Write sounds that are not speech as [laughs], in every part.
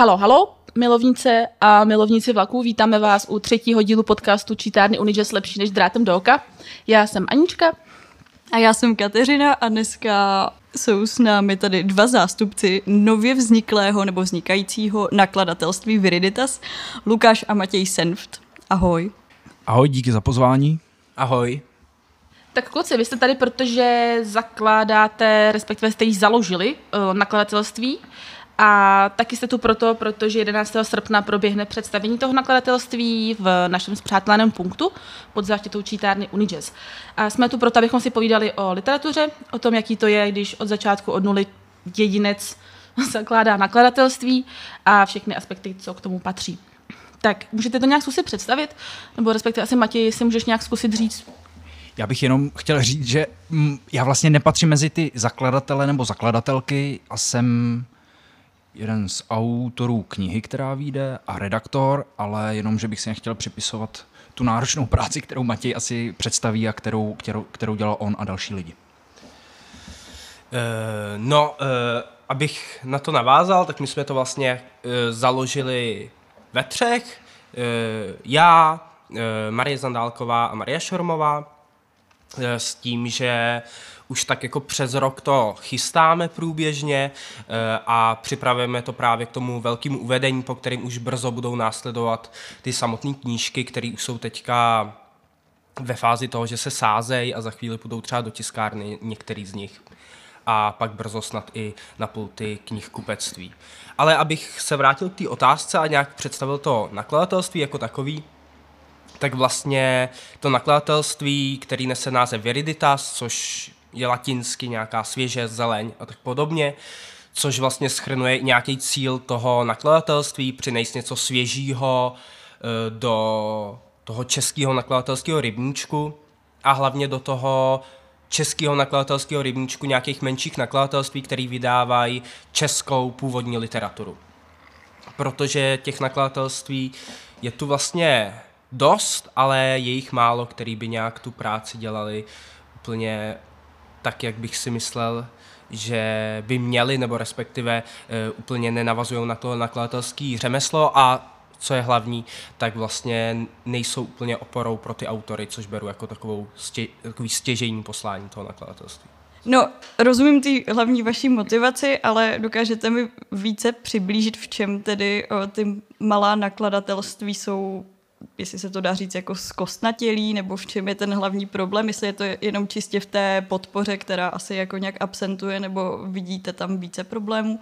Halo, halo, milovnice a milovníci vlaků, vítáme vás u třetího dílu podcastu Čítárny Unijazz lepší než drátem do oka. Já jsem Anička. A já jsem Kateřina a dneska jsou s námi tady dva zástupci nově vzniklého nebo vznikajícího nakladatelství Viriditas, Lukáš a Matěj Senft. Ahoj. Ahoj, díky za pozvání. Ahoj. Tak kluci, vy jste tady, protože zakládáte, respektive jste již založili uh, nakladatelství a taky jste tu proto, protože 11. srpna proběhne představení toho nakladatelství v našem zpřáteleném punktu pod záštitou čítárny Unijazz. A jsme tu proto, abychom si povídali o literatuře, o tom, jaký to je, když od začátku od nuly jedinec [laughs] zakládá nakladatelství a všechny aspekty, co k tomu patří. Tak můžete to nějak zkusit představit? Nebo respektive asi Matěj, si můžeš nějak zkusit říct, já bych jenom chtěl říct, že mm, já vlastně nepatřím mezi ty zakladatele nebo zakladatelky a jsem jeden z autorů knihy, která vyjde a redaktor, ale jenom, že bych si nechtěl připisovat tu náročnou práci, kterou Matěj asi představí a kterou, kterou, kterou dělal on a další lidi. Uh, no, uh, abych na to navázal, tak my jsme to vlastně uh, založili ve třech. Já, Marie Zandálková a Maria Šormová s tím, že už tak jako přes rok to chystáme průběžně eh, a připravujeme to právě k tomu velkému uvedení, po kterým už brzo budou následovat ty samotné knížky, které už jsou teďka ve fázi toho, že se sázejí a za chvíli půjdou třeba do tiskárny některý z nich a pak brzo snad i na pulty knihkupectví. Ale abych se vrátil k té otázce a nějak představil to nakladatelství jako takový, tak vlastně to nakladatelství, který nese název Veriditas, což je latinsky nějaká svěže zeleň a tak podobně, což vlastně schrnuje nějaký cíl toho nakladatelství, přinést něco svěžího eh, do toho českého nakladatelského rybníčku a hlavně do toho českého nakladatelského rybníčku nějakých menších nakladatelství, které vydávají českou původní literaturu. Protože těch nakladatelství je tu vlastně dost, ale je jich málo, který by nějak tu práci dělali úplně tak, jak bych si myslel, že by měli, nebo respektive uh, úplně nenavazují na to nakladatelské řemeslo a co je hlavní, tak vlastně nejsou úplně oporou pro ty autory, což beru jako takovou stě, takový stěžení poslání toho nakladatelství. No, rozumím ty hlavní vaší motivaci, ale dokážete mi více přiblížit, v čem tedy o, ty malá nakladatelství jsou jestli se to dá říct jako zkostnatělý, nebo v čem je ten hlavní problém, jestli je to jenom čistě v té podpoře, která asi jako nějak absentuje, nebo vidíte tam více problémů?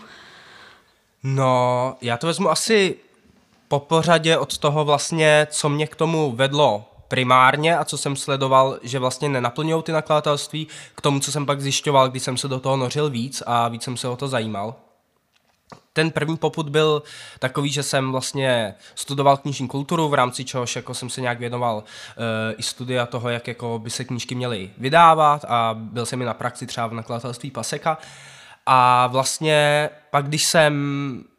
No, já to vezmu asi po pořadě od toho vlastně, co mě k tomu vedlo primárně a co jsem sledoval, že vlastně nenaplňují ty nakladatelství, k tomu, co jsem pak zjišťoval, když jsem se do toho nořil víc a víc jsem se o to zajímal ten první poput byl takový, že jsem vlastně studoval knižní kulturu, v rámci čehož jako jsem se nějak věnoval uh, i studia toho, jak jako by se knížky měly vydávat a byl jsem i na praxi třeba v nakladatelství Paseka. A vlastně pak, když jsem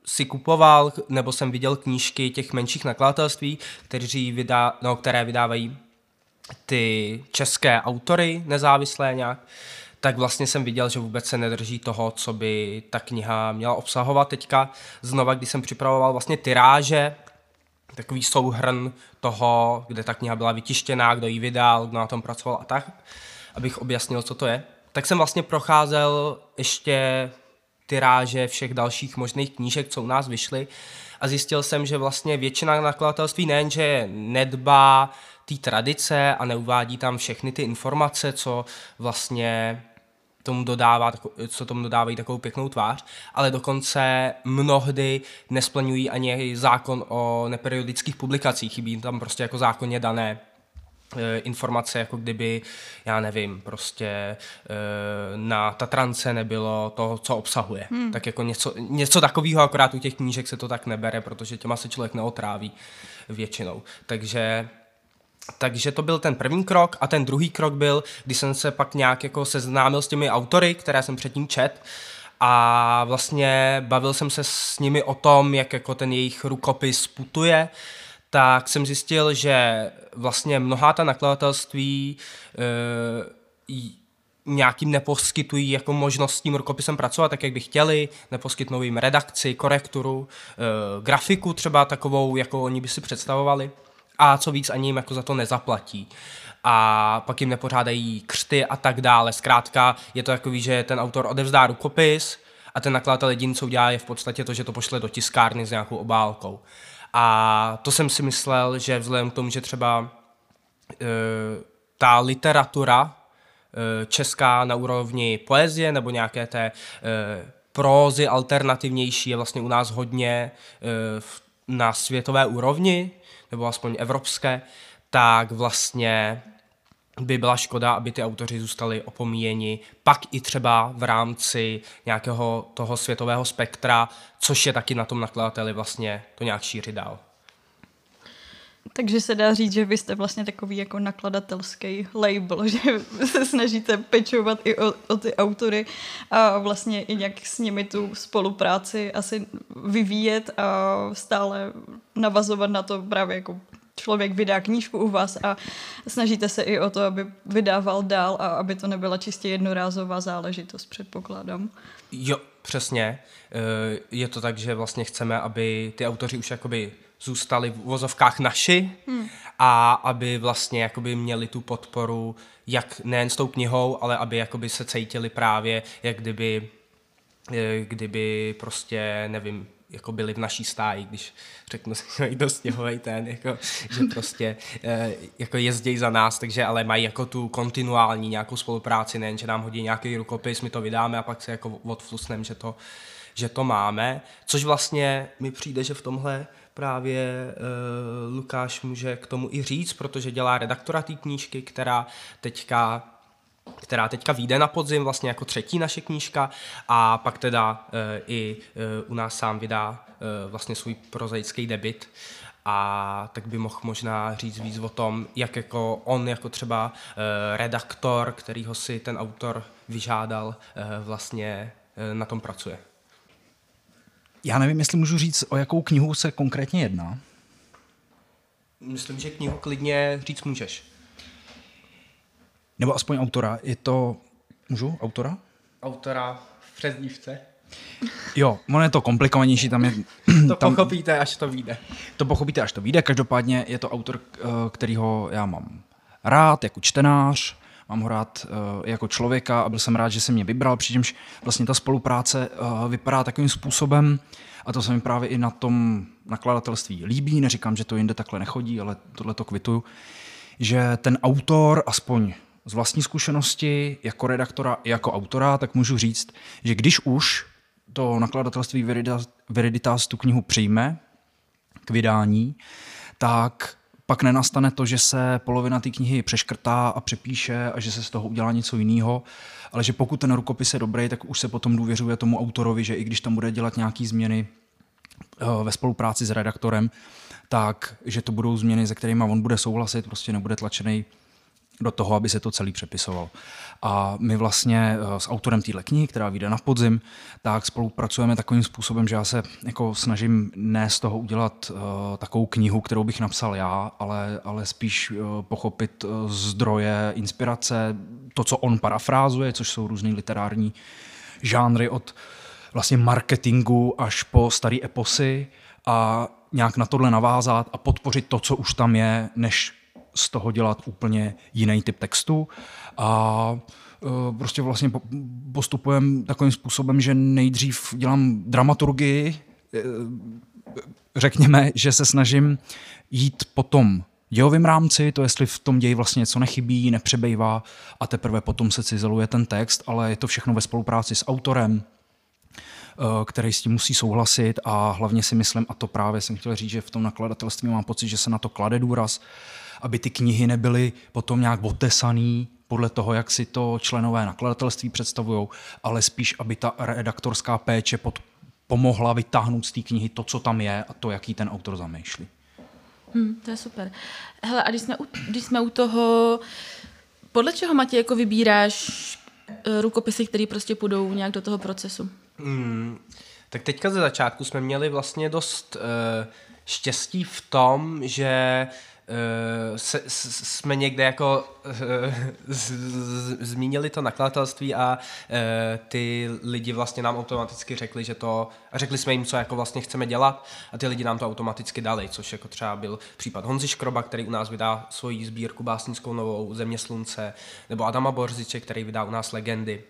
si kupoval, nebo jsem viděl knížky těch menších nakladatelství, kteří vydá, no, které vydávají ty české autory nezávislé nějak, tak vlastně jsem viděl, že vůbec se nedrží toho, co by ta kniha měla obsahovat teďka. Znova, když jsem připravoval vlastně tyráže, takový souhrn toho, kde ta kniha byla vytištěná, kdo ji vydal, kdo na tom pracoval a tak, abych objasnil, co to je. Tak jsem vlastně procházel ještě tyráže všech dalších možných knížek, co u nás vyšly a zjistil jsem, že vlastně většina nakladatelství nejenže nedbá té tradice a neuvádí tam všechny ty informace, co vlastně tomu dodává, co tomu dodávají takovou pěknou tvář, ale dokonce mnohdy nesplňují ani zákon o neperiodických publikacích, chybí tam prostě jako zákonně dané e, informace, jako kdyby, já nevím, prostě e, na Tatrance nebylo to, co obsahuje. Hmm. Tak jako něco, něco takového, akorát u těch knížek se to tak nebere, protože těma se člověk neotráví většinou. Takže takže to byl ten první krok a ten druhý krok byl, když jsem se pak nějak jako seznámil s těmi autory, které jsem předtím čet. A vlastně bavil jsem se s nimi o tom, jak jako ten jejich rukopis putuje, tak jsem zjistil, že vlastně mnohá ta nakladatelství e, nějakým neposkytují jako možnost s tím rukopisem pracovat tak, jak by chtěli, neposkytnou jim redakci, korekturu, e, grafiku třeba takovou, jako oni by si představovali a co víc ani jim jako za to nezaplatí a pak jim nepořádají křty a tak dále. Zkrátka je to takový, že ten autor odevzdá rukopis a ten nakladatel jediný, co udělá, je v podstatě to, že to pošle do tiskárny s nějakou obálkou. A to jsem si myslel, že vzhledem k tomu, že třeba e, ta literatura e, česká na úrovni poezie nebo nějaké té e, prózy alternativnější je vlastně u nás hodně e, v, na světové úrovni, nebo aspoň evropské, tak vlastně by byla škoda, aby ty autoři zůstali opomíjeni, pak i třeba v rámci nějakého toho světového spektra, což je taky na tom nakladateli vlastně to nějak šířit dál. Takže se dá říct, že vy jste vlastně takový jako nakladatelský label, [laughs] že se snažíte pečovat i o, o ty autory a vlastně i nějak s nimi tu spolupráci asi vyvíjet a stále navazovat na to právě jako člověk vydá knížku u vás a snažíte se i o to, aby vydával dál a aby to nebyla čistě jednorázová záležitost, předpokládám. Jo, přesně. Eh, je to tak, že vlastně chceme, aby ty autoři už jakoby zůstali v vozovkách naši hmm. a aby vlastně jakoby měli tu podporu jak nejen s tou knihou, ale aby jakoby se cítili právě, jak kdyby, eh, kdyby prostě, nevím, jako byli v naší stáji, když řeknu [laughs] si do stěhovej ten, jako, že prostě eh, jako jezdí za nás, takže ale mají jako tu kontinuální nějakou spolupráci, nejen, že nám hodí nějaký rukopis, my to vydáme a pak se jako odflusneme, že to, že to máme, což vlastně mi přijde, že v tomhle právě uh, Lukáš může k tomu i říct, protože dělá redaktora té knížky, která teďka která teďka vyjde na podzim, vlastně jako třetí naše knížka a pak teda e, i e, u nás sám vydá e, vlastně svůj prozaický debit a tak by mohl možná říct víc o tom, jak jako on jako třeba e, redaktor, kterýho si ten autor vyžádal, e, vlastně e, na tom pracuje. Já nevím, jestli můžu říct, o jakou knihu se konkrétně jedná. Myslím, že knihu klidně říct můžeš. Nebo aspoň autora. Je to... Můžu? Autora? Autora v přezdívce. Jo, ono je to komplikovanější, tam je... [clears throat] To tam, pochopíte, až to vyjde. To pochopíte, až to vyjde. Každopádně je to autor, eh, kterýho já mám rád jako čtenář, mám ho rád uh, jako člověka a byl jsem rád, že se mě vybral, přičemž vlastně ta spolupráce uh, vypadá takovým způsobem, a to se mi právě i na tom nakladatelství líbí, neříkám, že to jinde takhle nechodí, ale tohle to kvituju, že ten autor, aspoň z vlastní zkušenosti jako redaktora i jako autora, tak můžu říct, že když už to nakladatelství Veriditas tu knihu přijme k vydání, tak pak nenastane to, že se polovina té knihy přeškrtá a přepíše a že se z toho udělá něco jiného, ale že pokud ten rukopis je dobrý, tak už se potom důvěřuje tomu autorovi, že i když tam bude dělat nějaké změny eh, ve spolupráci s redaktorem, tak že to budou změny, se kterými on bude souhlasit, prostě nebude tlačený do toho, aby se to celý přepisovalo. A my vlastně eh, s autorem téhle knihy, která vyjde na podzim, tak spolupracujeme takovým způsobem, že já se jako snažím ne z toho udělat uh, takovou knihu, kterou bych napsal já, ale, ale spíš uh, pochopit uh, zdroje, inspirace, to, co on parafrázuje, což jsou různé literární žánry od vlastně marketingu až po staré eposy a nějak na tohle navázat a podpořit to, co už tam je, než z toho dělat úplně jiný typ textu. A e, prostě vlastně postupujeme takovým způsobem, že nejdřív dělám dramaturgii, e, řekněme, že se snažím jít potom dějovým rámci, to jestli v tom ději vlastně něco nechybí, nepřebejvá a teprve potom se cizeluje ten text, ale je to všechno ve spolupráci s autorem, e, který s tím musí souhlasit a hlavně si myslím, a to právě jsem chtěl říct, že v tom nakladatelství mám pocit, že se na to klade důraz, aby ty knihy nebyly potom nějak otesaný podle toho, jak si to členové nakladatelství představují, ale spíš, aby ta redaktorská péče pod, pomohla vytáhnout z té knihy to, co tam je a to, jaký ten autor zamýšlí. Hmm, to je super. Hele, a když jsme, u, když jsme u toho, podle čeho, Matěj, jako vybíráš uh, rukopisy, které prostě půjdou nějak do toho procesu? Hmm, tak teďka ze začátku jsme měli vlastně dost uh, štěstí v tom, že se, s, jsme někde jako uh, z, z, zmínili to nakladatelství a uh, ty lidi vlastně nám automaticky řekli, že to, a řekli jsme jim, co jako vlastně chceme dělat a ty lidi nám to automaticky dali, což jako třeba byl případ Honzi Škroba, který u nás vydá svoji sbírku básnickou novou Země slunce, nebo Adama Borziče, který vydá u nás Legendy.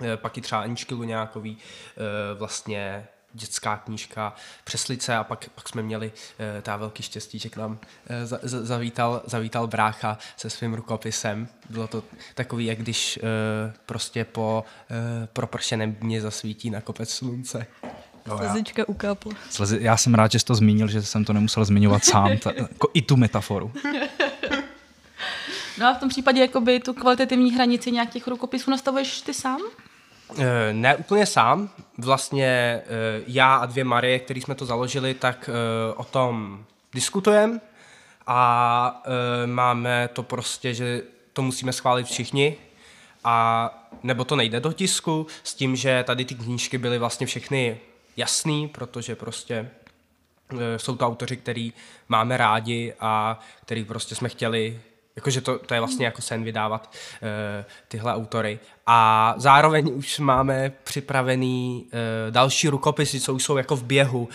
Uh, pak i třeba Aničky Luňákový, uh, vlastně dětská knížka Přeslice a pak, pak jsme měli uh, ta velký štěstí, že k nám uh, za, za, zavítal, zavítal brácha se svým rukopisem. Bylo to takový, jak když uh, prostě po uh, propršeném dně zasvítí na kopec slunce. No, Slezička ukápla. Slezi, já jsem rád, že jsi to zmínil, že jsem to nemusel zmiňovat sám, ta, jako i tu metaforu. [laughs] No a v tom případě jakoby tu kvalitativní hranici nějakých rukopisů nastavuješ ty sám? Eh, ne úplně sám. Vlastně eh, já a dvě Marie, který jsme to založili, tak eh, o tom diskutujeme a máme to prostě, že to musíme schválit všichni a nebo to nejde do tisku s tím, že tady ty knížky byly vlastně všechny jasný, protože prostě jsou to autoři, který máme rádi a který prostě jsme chtěli Jakože to, to je vlastně jako sen vydávat uh, tyhle autory. A zároveň už máme připravený uh, další rukopisy, co už jsou jako v běhu, uh,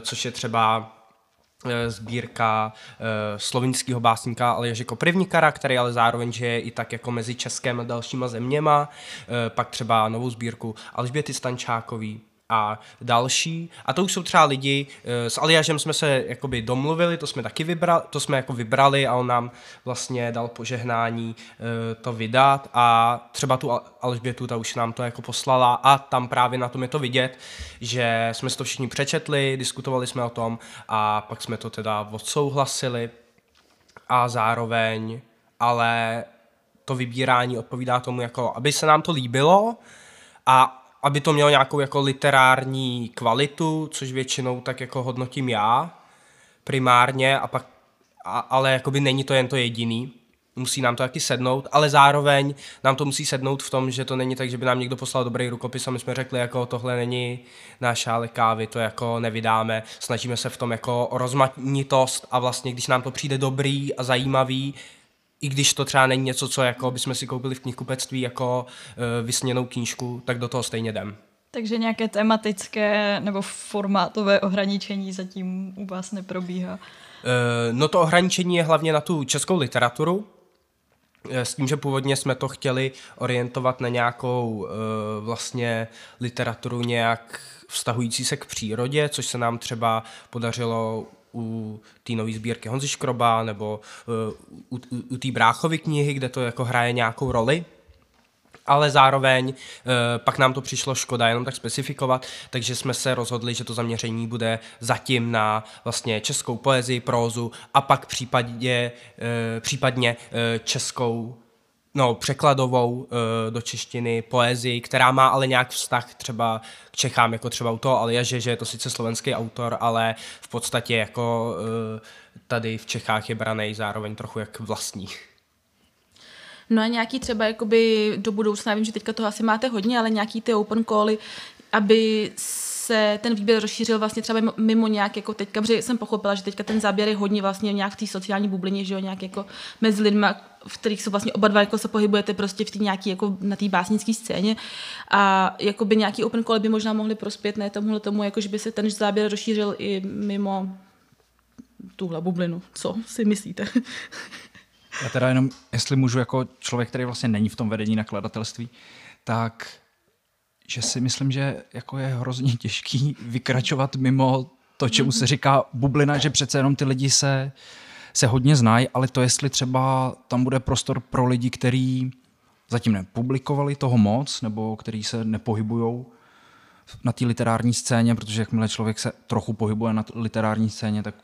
což je třeba sbírka uh, slovinského básníka Alježe Koprivníkara, který ale zároveň je i tak jako mezi Českem a dalšíma zeměma. Uh, pak třeba novou sbírku Alžběty Stančákový, a další. A to už jsou třeba lidi, eh, s Aliažem jsme se jakoby domluvili, to jsme taky vybrali, to jsme jako vybrali a on nám vlastně dal požehnání eh, to vydat a třeba tu Alžbětu, ta už nám to jako poslala a tam právě na tom je to vidět, že jsme si to všichni přečetli, diskutovali jsme o tom a pak jsme to teda odsouhlasili a zároveň ale to vybírání odpovídá tomu, jako aby se nám to líbilo a aby to mělo nějakou jako literární kvalitu, což většinou tak jako hodnotím já primárně, a pak, a, ale jakoby není to jen to jediný. Musí nám to taky sednout, ale zároveň nám to musí sednout v tom, že to není tak, že by nám někdo poslal dobrý rukopis a my jsme řekli, jako tohle není náš šálek kávy, to jako nevydáme. Snažíme se v tom jako rozmanitost a vlastně, když nám to přijde dobrý a zajímavý, i když to třeba není něco, co jako bychom si koupili v knihkupectví jako uh, vysněnou knížku, tak do toho stejně jdem. Takže nějaké tematické nebo formátové ohraničení zatím u vás neprobíhá? Uh, no to ohraničení je hlavně na tu českou literaturu, eh, s tím, že původně jsme to chtěli orientovat na nějakou uh, vlastně literaturu nějak vztahující se k přírodě, což se nám třeba podařilo u té nové sbírky Honzi Škroba nebo uh, u, u, u té Bráchovy knihy, kde to jako hraje nějakou roli. Ale zároveň uh, pak nám to přišlo škoda jenom tak specifikovat, takže jsme se rozhodli, že to zaměření bude zatím na vlastně českou poezii, prózu a pak případně, uh, případně uh, českou no, překladovou uh, do češtiny poezii, která má ale nějak vztah třeba k Čechám, jako třeba u toho Aljaže, že je to sice slovenský autor, ale v podstatě jako uh, tady v Čechách je braný zároveň trochu jak vlastní. No a nějaký třeba jakoby do budoucna, vím, že teďka toho asi máte hodně, ale nějaký ty open cally, aby se ten výběr rozšířil vlastně třeba mimo, nějak jako teďka, protože jsem pochopila, že teďka ten záběr je hodně vlastně nějak v té sociální bublině, že jo, nějak jako mezi lidmi, v kterých jsou vlastně oba dva jako se pohybujete prostě v té nějaký jako na té básnické scéně a jako by nějaký open call by možná mohli prospět ne tomuhle tomu, jako že by se ten záběr rozšířil i mimo tuhle bublinu. Co si myslíte? Já teda jenom, jestli můžu jako člověk, který vlastně není v tom vedení nakladatelství, tak že si myslím, že jako je hrozně těžký vykračovat mimo to, čemu se říká bublina, že přece jenom ty lidi se, se hodně znají, ale to, jestli třeba tam bude prostor pro lidi, kteří zatím nepublikovali toho moc, nebo kteří se nepohybují na té literární scéně, protože jakmile člověk se trochu pohybuje na literární scéně, tak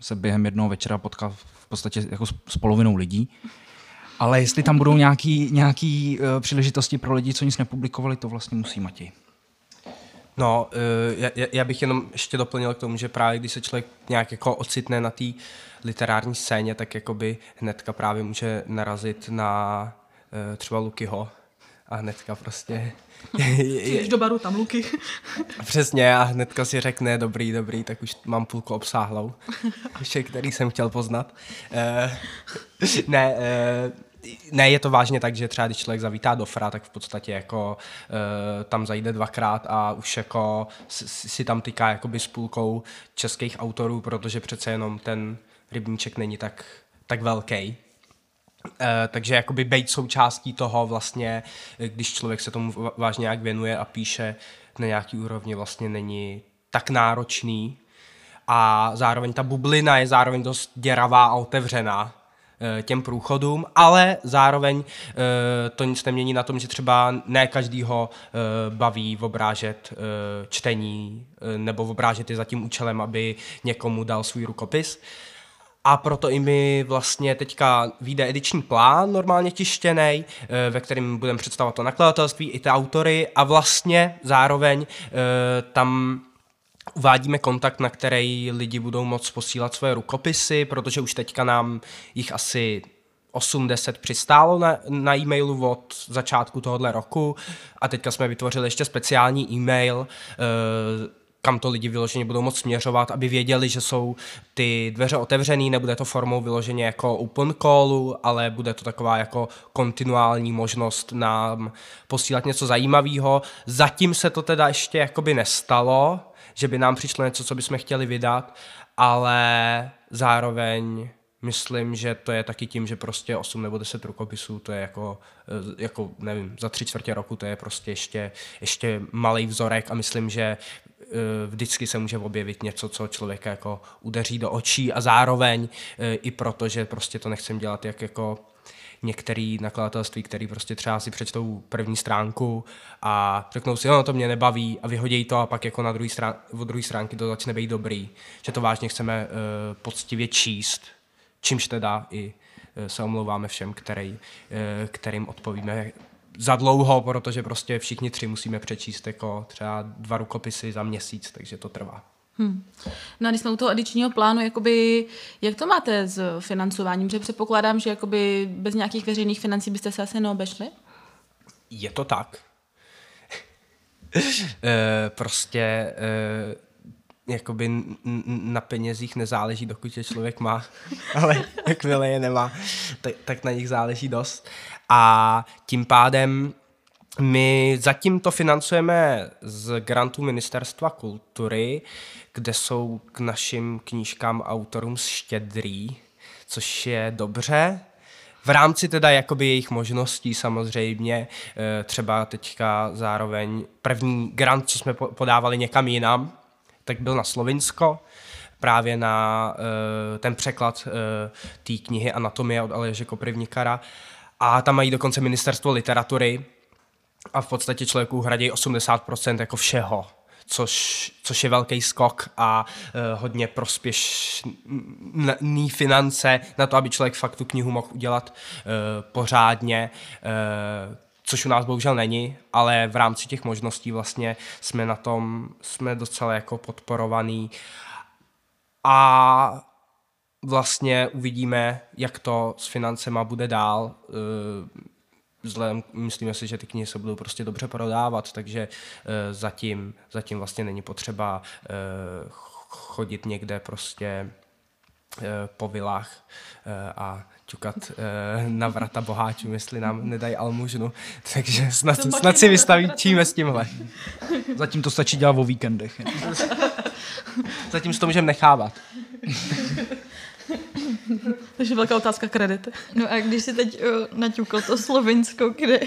se během jednoho večera potká v podstatě jako s polovinou lidí. Ale jestli tam budou nějaký, nějaký uh, příležitosti pro lidi, co nic nepublikovali, to vlastně musí Matěj. No, uh, já, já bych jenom ještě doplnil k tomu, že právě když se člověk nějak jako ocitne na té literární scéně, tak jakoby hnedka právě může narazit na uh, třeba Lukyho a hnedka prostě... [laughs] Přijdeš do baru, tam luky. [laughs] Přesně a hnedka si řekne, dobrý, dobrý, tak už mám půlku obsáhlou, [laughs] ještě který jsem chtěl poznat. Eh, ne, eh, ne, je to vážně tak, že třeba když člověk zavítá do Fra, tak v podstatě jako uh, tam zajde dvakrát a už jako si, si tam tyká jakoby s půlkou českých autorů, protože přece jenom ten rybníček není tak, tak velký. Uh, takže jakoby být součástí toho vlastně, když člověk se tomu vážně nějak věnuje a píše na nějaký úrovni, vlastně není tak náročný. A zároveň ta bublina je zároveň dost děravá a otevřená Eh, těm průchodům, ale zároveň eh, to nic nemění na tom, že třeba ne každýho eh, baví obrážet čtení nebo obrážet je za tím účelem, aby někomu dal svůj rukopis. A proto i mi vlastně teďka vyjde ediční plán, normálně tištěný, ve kterém budeme představovat to nakladatelství i ty autory a vlastně zároveň tam Uvádíme kontakt, na který lidi budou moct posílat svoje rukopisy, protože už teďka nám jich asi 8-10 přistálo na, na e-mailu od začátku tohohle roku a teďka jsme vytvořili ještě speciální e-mail, e, kam to lidi vyloženě budou moct směřovat, aby věděli, že jsou ty dveře otevřený, nebude to formou vyloženě jako open callu, ale bude to taková jako kontinuální možnost nám posílat něco zajímavého. Zatím se to teda ještě jakoby nestalo, že by nám přišlo něco, co bychom chtěli vydat, ale zároveň myslím, že to je taky tím, že prostě 8 nebo 10 rukopisů, to je jako, eh, jako nevím, za tři čtvrtě roku to je prostě ještě, ještě malý vzorek a myslím, že eh, vždycky se může objevit něco, co člověka jako udeří do očí a zároveň eh, i proto, že prostě to nechcem dělat jak jako některé nakladatelství, který prostě třeba si přečtou první stránku a řeknou si, no to mě nebaví a vyhodí to a pak jako na druhé strán, druhé stránky to začne být dobrý. Že to vážně chceme uh, poctivě číst, čímž teda i uh, se omlouváme všem, který, uh, kterým odpovíme za dlouho, protože prostě všichni tři musíme přečíst jako třeba dva rukopisy za měsíc, takže to trvá. Hmm. No a když jsme u toho edičního plánu, jakoby, jak to máte s financováním? Že předpokládám, že jakoby bez nějakých veřejných financí byste se asi neobešli? Je to tak. [laughs] e, prostě e, jakoby na penězích nezáleží, dokud je člověk má, [laughs] ale jakmile je nemá, tak, tak na nich záleží dost. A tím pádem my zatím to financujeme z grantu Ministerstva kultury, kde jsou k našim knížkám autorům štědrý, což je dobře. V rámci teda jakoby jejich možností samozřejmě, eh, třeba teďka zároveň první grant, co jsme podávali někam jinam, tak byl na Slovinsko, právě na uh, ten překlad uh, té knihy Anatomie od Aleže Koprivnikara. A tam mají dokonce ministerstvo literatury, a v podstatě člověku hradí 80% jako všeho, což, což je velký skok a uh, hodně prospěšný finance na to, aby člověk fakt tu knihu mohl udělat uh, pořádně, uh, což u nás bohužel není, ale v rámci těch možností vlastně jsme na tom, jsme docela jako podporovaný a vlastně uvidíme, jak to s financema bude dál. Uh, vzhledem, myslíme si, že ty knihy se budou prostě dobře prodávat, takže uh, zatím, zatím vlastně není potřeba uh, chodit někde prostě uh, po vilách uh, a ťukat uh, na vrata boháčů, jestli nám nedají almužnu. Takže snad, snad si vystavíme s tímhle. Zatím to stačí dělat o víkendech. Zatím s to můžeme nechávat. [laughs] [laughs] Takže velká otázka kredity. No a když si teď uh, naťukl to Slovinsko, kde,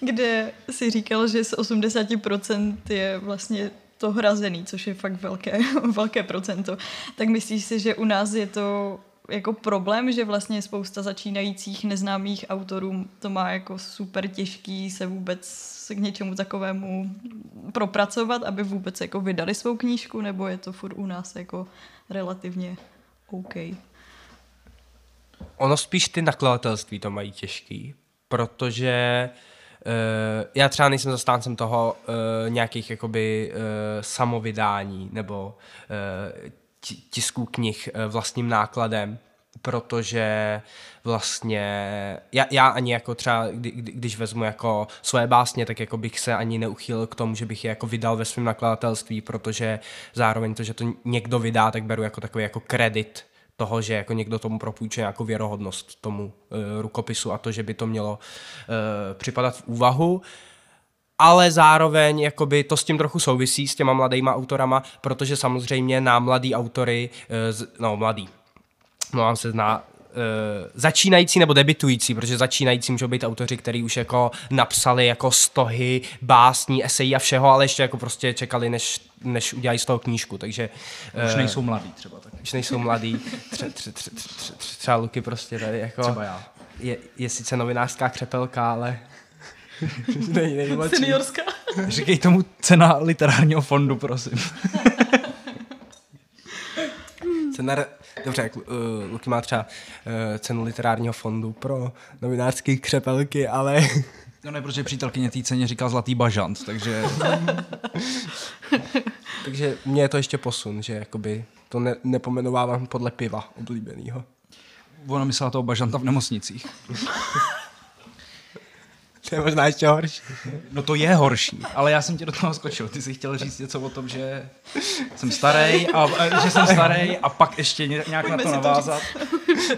kde si říkal, že z 80% je vlastně to hrazený, což je fakt velké, [laughs] velké procento, tak myslíš si, že u nás je to jako problém, že vlastně spousta začínajících neznámých autorů to má jako super těžký se vůbec k něčemu takovému propracovat, aby vůbec jako vydali svou knížku, nebo je to furt u nás jako relativně OK? Ono spíš ty nakladatelství to mají těžký, protože uh, já třeba nejsem zastáncem toho uh, nějakých jakoby uh, samovydání nebo uh, tisků knih uh, vlastním nákladem, protože vlastně já, já ani jako třeba, kdy, kdy, když vezmu jako svoje básně, tak jako bych se ani neuchýlil k tomu, že bych je jako vydal ve svém nakladatelství, protože zároveň to, že to někdo vydá, tak beru jako takový jako kredit toho, že jako někdo tomu propůjče nějakou věrohodnost tomu uh, rukopisu a to, že by to mělo uh, připadat v úvahu. Ale zároveň jakoby to s tím trochu souvisí s těma mladýma autorama, protože samozřejmě na mladý autory, no mladý, mluvám se na uh, začínající nebo debitující, protože začínající můžou být autoři, kteří už jako napsali jako stohy, básní, esejí a všeho, ale ještě jako prostě čekali, než, než udělají z toho knížku, takže... Uh, už nejsou mladí třeba tak. Už nejsou mladí, tře, tře, tře, tře, tře, třeba Luky prostě tady jako... Třeba já. Je, je sice novinářská křepelka, ale... [laughs] nej. Seniorská. Říkej tomu cena literárního fondu, prosím. [laughs] cena Dobře, jak uh, Luky má třeba uh, cenu literárního fondu pro novinářské křepelky, ale... [laughs] No ne, protože přítelkyně té ceně říká zlatý bažant, takže... [laughs] takže mě je to ještě posun, že jakoby to ne, nepomenovávám podle piva oblíbeného. Ona myslela toho bažanta v nemocnicích. [laughs] To je možná ještě horší. No to je horší, ale já jsem tě do toho skočil. Ty jsi chtěl říct něco o tom, že jsem starý a, a že jsem starý a pak ještě nějak na to navázat.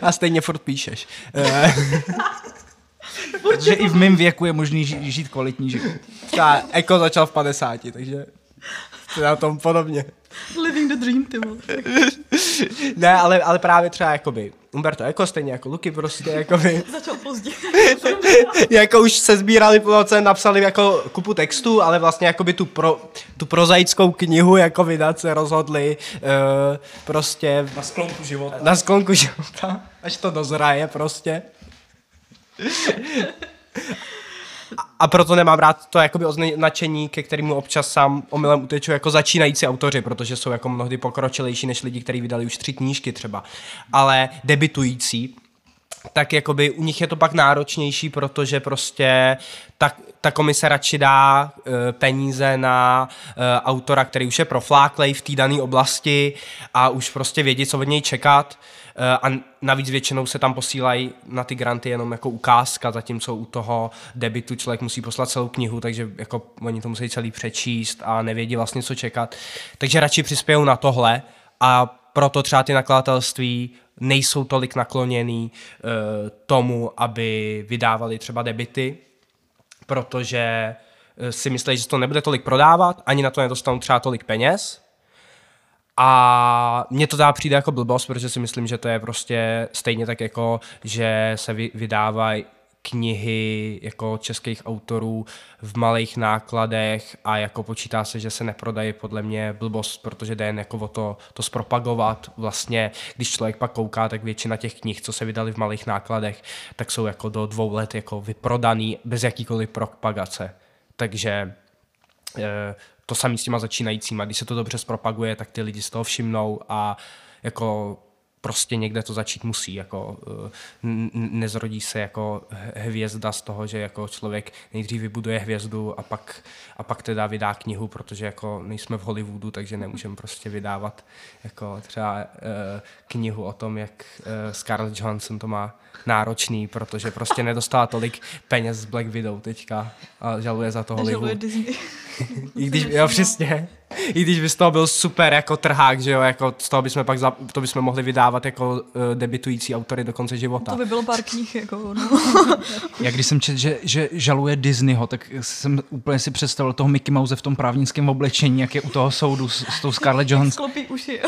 A stejně furt píšeš. Protože i v mém věku je možný žít, kvalitní život. Ta Eko začal v 50, takže to na tom podobně. Living the dream, ty [laughs] Ne, ale, ale právě třeba jakoby Umberto Eco, stejně jako Luky, prostě jakoby... [laughs] Začal pozdě. [laughs] jako už se sbírali po noce, napsali jako kupu textu, ale vlastně jakoby tu, pro, tu prozaickou knihu jako vydat se rozhodli uh, prostě... Na sklonku života. Na sklonku života, až to dozraje prostě a proto nemám rád to jakoby označení, ke kterému občas sám omylem uteču jako začínající autoři, protože jsou jako mnohdy pokročilejší než lidi, kteří vydali už tři knížky třeba. Ale debitující, tak jakoby u nich je to pak náročnější, protože prostě ta, ta komise radši dá uh, peníze na uh, autora, který už je profláklej v té dané oblasti a už prostě vědí, co od něj čekat. Eh, a navíc většinou se tam posílají na ty granty jenom jako ukázka, zatímco u toho debitu člověk musí poslat celou knihu, takže jako oni to musí celý přečíst a nevědí vlastně, co čekat. Takže radši přispějou na tohle a proto třeba ty nakladatelství nejsou tolik nakloněný uh, tomu, aby vydávali třeba debity, protože uh, si myslí, že to nebude tolik prodávat, ani na to nedostanou třeba tolik peněz, a mně to dá přijde jako blbost, protože si myslím, že to je prostě stejně tak jako, že se vydávají knihy jako českých autorů v malých nákladech a jako počítá se, že se neprodají podle mě blbost, protože jde jen jako o to, to zpropagovat. Vlastně, když člověk pak kouká, tak většina těch knih, co se vydali v malých nákladech, tak jsou jako do dvou let jako vyprodaný bez jakýkoliv propagace. Takže eh, to samý s těma začínajícíma. Když se to dobře zpropaguje, tak ty lidi z toho všimnou a jako prostě někde to začít musí. Jako, eh, nezrodí se jako hvězda z toho, že jako člověk nejdřív vybuduje hvězdu a pak, a pak teda vydá knihu, protože jako nejsme v Hollywoodu, takže nemůžeme prostě vydávat jako třeba uh, knihu o tom, jak uh, Scarlett Johansson to má náročný, protože prostě nedostala tolik peněz z Black Widow teďka a žaluje za to Hollywood. Žaluje Disney. [laughs] I když, jo, přesně. I když by z toho byl super jako trhák, že jo, jako z toho bychom pak, za, to bychom mohli vydávat jako uh, debitující autory do konce života. To by bylo pár knih, jako no. [laughs] Já když jsem četl, že, že žaluje Disneyho, tak jsem úplně si představil toho Mickey Mouse v tom právnickém oblečení, jak je u toho soudu s, s tou Scarlett Johansson. Sklopí uši.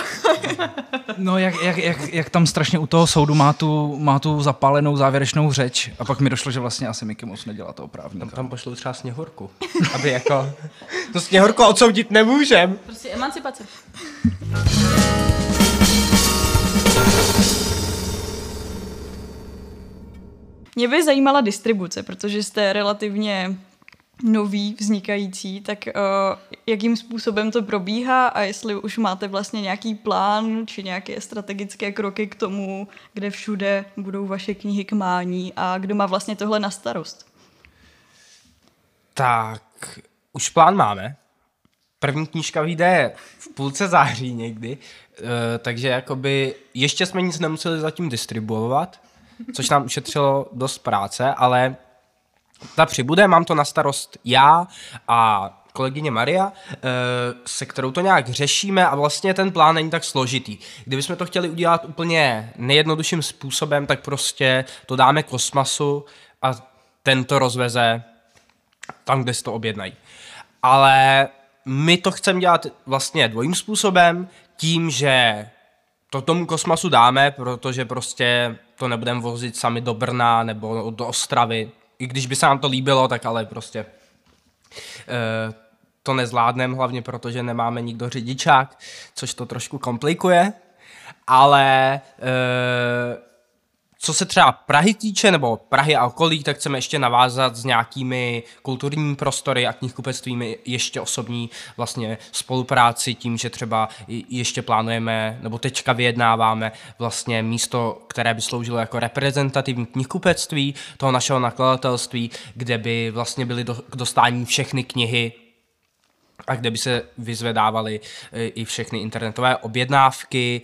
no, jak, jak, jak, jak, tam strašně u toho soudu má tu, má tu zapálenou závěrečnou řeč a pak mi došlo, že vlastně asi Mickey Mouse nedělá toho právníka. Tam, tam pošlou třeba sněhorku, [laughs] aby jako to sněhorku odsoudit nemůžem. Prostě emancipace. Mě by zajímala distribuce, protože jste relativně nový, vznikající, tak uh, jakým způsobem to probíhá a jestli už máte vlastně nějaký plán či nějaké strategické kroky k tomu, kde všude budou vaše knihy k mání a kdo má vlastně tohle na starost? Tak, už plán máme. první knížka vyjde v půlce září někdy, e, takže jakoby ještě jsme nic nemuseli zatím distribuovat, což nám ušetřilo dost práce, ale ta přibude, mám to na starost já a kolegyně Maria, eh, se kterou to nějak řešíme a vlastně ten plán není tak složitý. Kdybychom to chtěli udělat úplně nejjednodušším způsobem, tak prostě to dáme kosmasu a ten to rozveze tam, kde si to objednají. Ale my to chceme dělat vlastně dvojím způsobem, tím, že to tomu kosmasu dáme, protože prostě to nebudeme vozit sami do Brna nebo do Ostravy. I když by se nám to líbilo, tak ale prostě uh, to nezvládneme, hlavně protože nemáme nikdo řidičák, což to trošku komplikuje. Ale uh, co se třeba Prahy týče, nebo Prahy a okolí, tak chceme ještě navázat s nějakými kulturními prostory a knihkupectvími ještě osobní vlastně spolupráci tím, že třeba ještě plánujeme, nebo teďka vyjednáváme vlastně místo, které by sloužilo jako reprezentativní knihkupectví toho našeho nakladatelství, kde by vlastně byly do, k dostání všechny knihy a kde by se vyzvedávaly e, i všechny internetové objednávky,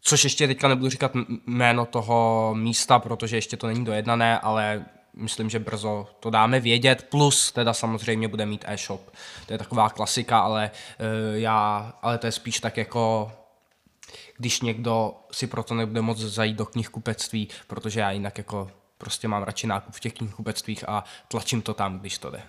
Což ještě teďka nebudu říkat jméno toho místa, protože ještě to není dojednané, ale myslím, že brzo to dáme vědět, plus teda samozřejmě bude mít e-shop. To je taková klasika, ale, uh, já, ale to je spíš tak jako když někdo si proto nebude moc zajít do knihkupectví, protože já jinak jako prostě mám radši nákup v těch knihkupectvích a tlačím to tam, když to jde.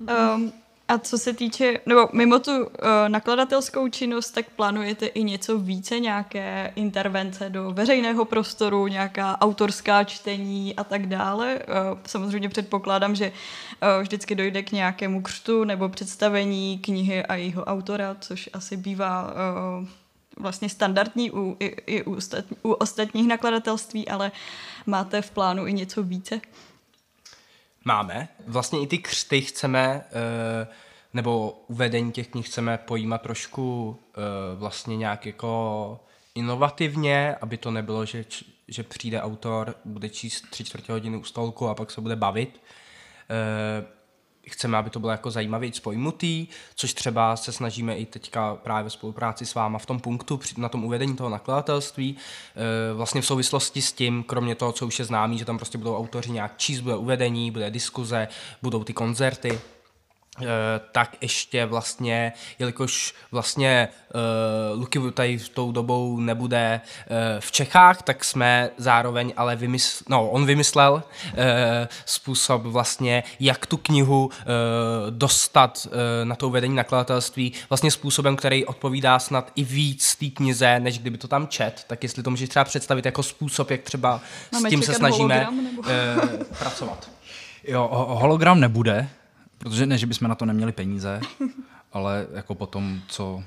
Um, a co se týče, nebo mimo tu uh, nakladatelskou činnost, tak plánujete i něco více, nějaké intervence do veřejného prostoru, nějaká autorská čtení a tak dále. Uh, samozřejmě předpokládám, že uh, vždycky dojde k nějakému křtu nebo představení knihy a jejího autora, což asi bývá uh, vlastně standardní u, i, i u, ostatní, u ostatních nakladatelství, ale máte v plánu i něco více? Máme. Vlastně i ty křty chceme, eh, nebo uvedení těch knih chceme pojímat trošku eh, vlastně nějak jako inovativně, aby to nebylo, že, že přijde autor, bude číst tři čtvrtě hodiny u stolku a pak se bude bavit. Eh, chceme, aby to bylo jako zajímavě pojmutý, což třeba se snažíme i teďka právě ve spolupráci s váma v tom punktu, na tom uvedení toho nakladatelství, e, vlastně v souvislosti s tím, kromě toho, co už je známý, že tam prostě budou autoři nějak číst, bude uvedení, bude diskuze, budou ty koncerty, Eh, tak ještě vlastně, jelikož vlastně uh, Luky tady v tou dobou nebude uh, v Čechách, tak jsme zároveň ale vymysl, no, on vymyslel uh, způsob vlastně, jak tu knihu uh, dostat uh, na to uvedení nakladatelství, vlastně způsobem, který odpovídá snad i víc té knize, než kdyby to tam čet, tak jestli to můžeš třeba představit jako způsob, jak třeba Máme s tím se snažíme hologram, nebo? uh, pracovat. Jo, hologram nebude, Protože ne, že bychom na to neměli peníze, [laughs] ale jako potom, co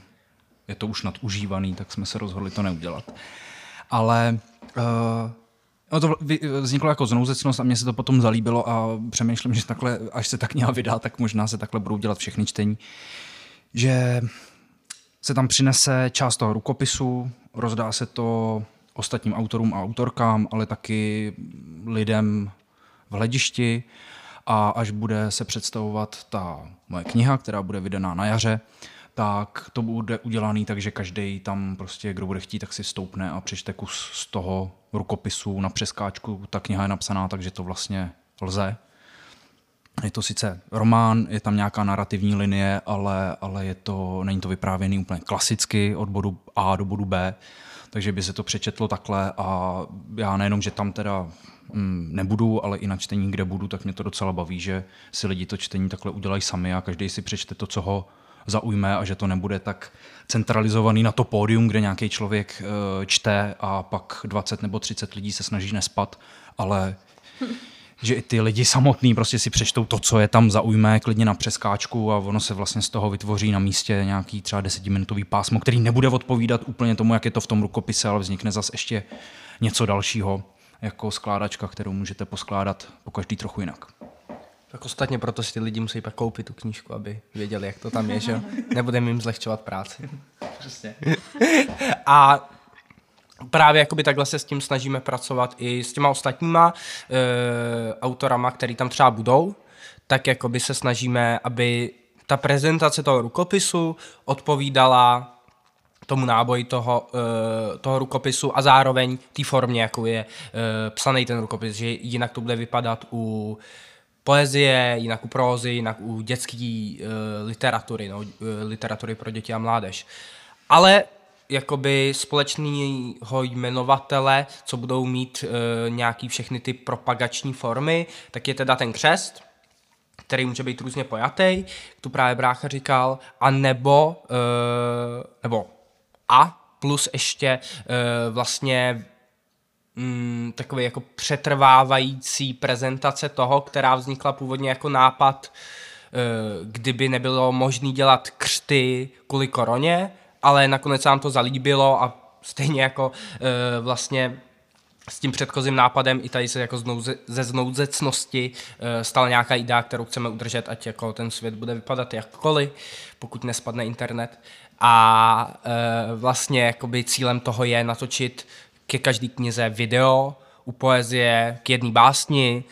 je to už nadužívaný, tak jsme se rozhodli to neudělat. Ale uh, No to vzniklo jako znouzecnost a mně se to potom zalíbilo a přemýšlím, že takhle, až se tak kniha vydá, tak možná se takhle budou dělat všechny čtení. Že se tam přinese část toho rukopisu, rozdá se to ostatním autorům a autorkám, ale taky lidem v hledišti a až bude se představovat ta moje kniha, která bude vydaná na jaře, tak to bude udělaný tak, že každý tam prostě, kdo bude chtít, tak si stoupne a přečte kus z toho rukopisu na přeskáčku. Ta kniha je napsaná, takže to vlastně lze. Je to sice román, je tam nějaká narrativní linie, ale, ale je to, není to vyprávěný úplně klasicky od bodu A do bodu B, takže by se to přečetlo takhle a já nejenom, že tam teda nebudu, ale i na čtení, kde budu, tak mě to docela baví, že si lidi to čtení takhle udělají sami a každý si přečte to, co ho zaujme a že to nebude tak centralizovaný na to pódium, kde nějaký člověk uh, čte a pak 20 nebo 30 lidí se snaží nespat, ale [laughs] že i ty lidi samotní prostě si přečtou to, co je tam zaujme, klidně na přeskáčku a ono se vlastně z toho vytvoří na místě nějaký třeba desetiminutový pásmo, který nebude odpovídat úplně tomu, jak je to v tom rukopise, ale vznikne zase ještě něco dalšího jako skládačka, kterou můžete poskládat po každý trochu jinak. Tak ostatně proto si ty lidi musí pak koupit tu knížku, aby věděli, jak to tam je, že nebudeme jim zlehčovat práci. Přesně. A právě jakoby takhle se s tím snažíme pracovat i s těma ostatníma e, autorama, který tam třeba budou, tak jakoby se snažíme, aby ta prezentace toho rukopisu odpovídala tomu náboji toho, uh, toho rukopisu a zároveň té formě, jako je uh, psaný ten rukopis, že jinak to bude vypadat u poezie, jinak u prózy, jinak u dětské uh, literatury, no, literatury pro děti a mládež. Ale jakoby společného jmenovatele, co budou mít nějaký všechny ty propagační formy, tak je teda ten křest, který může být různě pojatý, tu právě brácha říkal, a nebo, nebo a plus ještě uh, vlastně mm, takový jako přetrvávající prezentace toho, která vznikla původně jako nápad, uh, kdyby nebylo možné dělat křty kvůli koroně, ale nakonec se nám to zalíbilo a stejně jako uh, vlastně s tím předchozím nápadem i tady se jako znouze, ze znouzecnosti uh, stala nějaká idea, kterou chceme udržet, ať jako ten svět bude vypadat jakkoliv, pokud nespadne internet. A uh, vlastně jakoby cílem toho je natočit ke každý knize video, u poezie k jedné básni,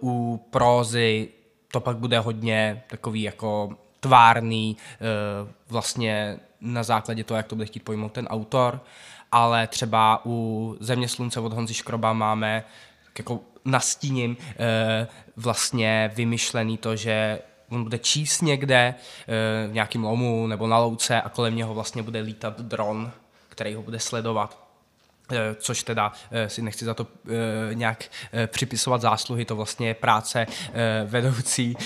uh, u prózy to pak bude hodně takový jako tvárný, uh, vlastně na základě toho, jak to bude chtít pojmout ten autor, ale třeba u Země slunce od Honzy Škroba máme jako nastíním eh, vlastně vymyšlený to, že on bude číst někde eh, v nějakém lomu nebo na louce a kolem něho vlastně bude lítat dron, který ho bude sledovat. Eh, což teda eh, si nechci za to nějak připisovat zásluhy, to vlastně je práce vedoucí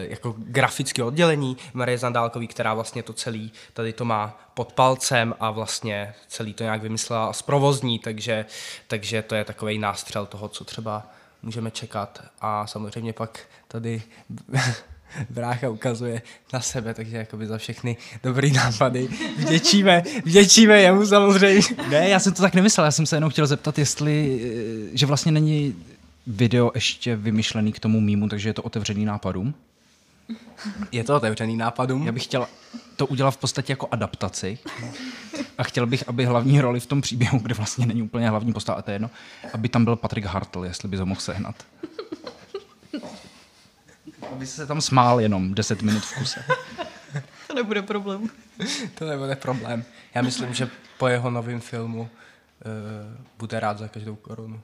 jako grafické oddělení Marie Zandálkový, která vlastně to celý tady to má pod palcem a vlastně celý to nějak vymyslela a zprovozní, takže, takže to je takový nástřel toho, co třeba můžeme čekat a samozřejmě pak tady [laughs] brácha ukazuje na sebe, takže jakoby za všechny dobrý nápady vděčíme, vděčíme jemu samozřejmě. Ne, já jsem to tak nemyslel, já jsem se jenom chtěl zeptat, jestli, eh, že vlastně není video ještě vymyšlený k tomu mýmu, takže je to otevřený nápadům. Je to otevřený nápadům? Já bych chtěl to udělat v podstatě jako adaptaci a chtěl bych, aby hlavní roli v tom příběhu, kde vlastně není úplně hlavní postava, a to je jedno, aby tam byl Patrik Hartl, jestli by to mohl sehnat. Aby se tam smál jenom 10 minut v kuse. To nebude problém. to nebude problém. Já myslím, že po jeho novém filmu uh, bude rád za každou korunu.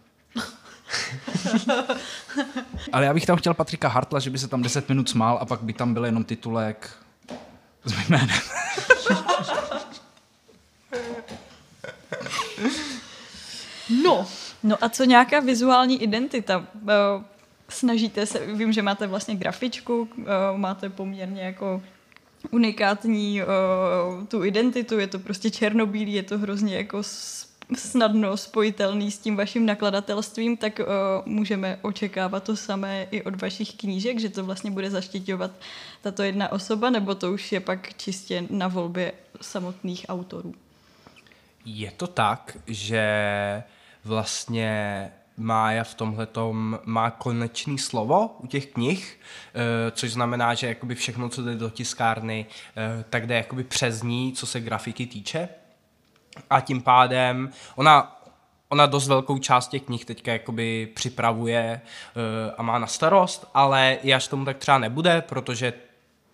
Ale já bych tam chtěl Patrika Hartla, že by se tam 10 minut smál a pak by tam byl jenom titulek s mým jménem. No. No a co nějaká vizuální identita? Eh, snažíte se, vím, že máte vlastně grafičku, eh, máte poměrně jako unikátní uh, tu identitu, je to prostě černobílý, je to hrozně jako snadno spojitelný s tím vaším nakladatelstvím, tak uh, můžeme očekávat to samé i od vašich knížek, že to vlastně bude zaštiťovat tato jedna osoba, nebo to už je pak čistě na volbě samotných autorů? Je to tak, že vlastně Mája v tomhle má konečný slovo u těch knih, eh, což znamená, že jakoby všechno, co jde do tiskárny, eh, tak jde jakoby přes ní, co se grafiky týče. A tím pádem ona, ona dost velkou část těch knih teďka jakoby připravuje eh, a má na starost, ale i až tomu tak třeba nebude, protože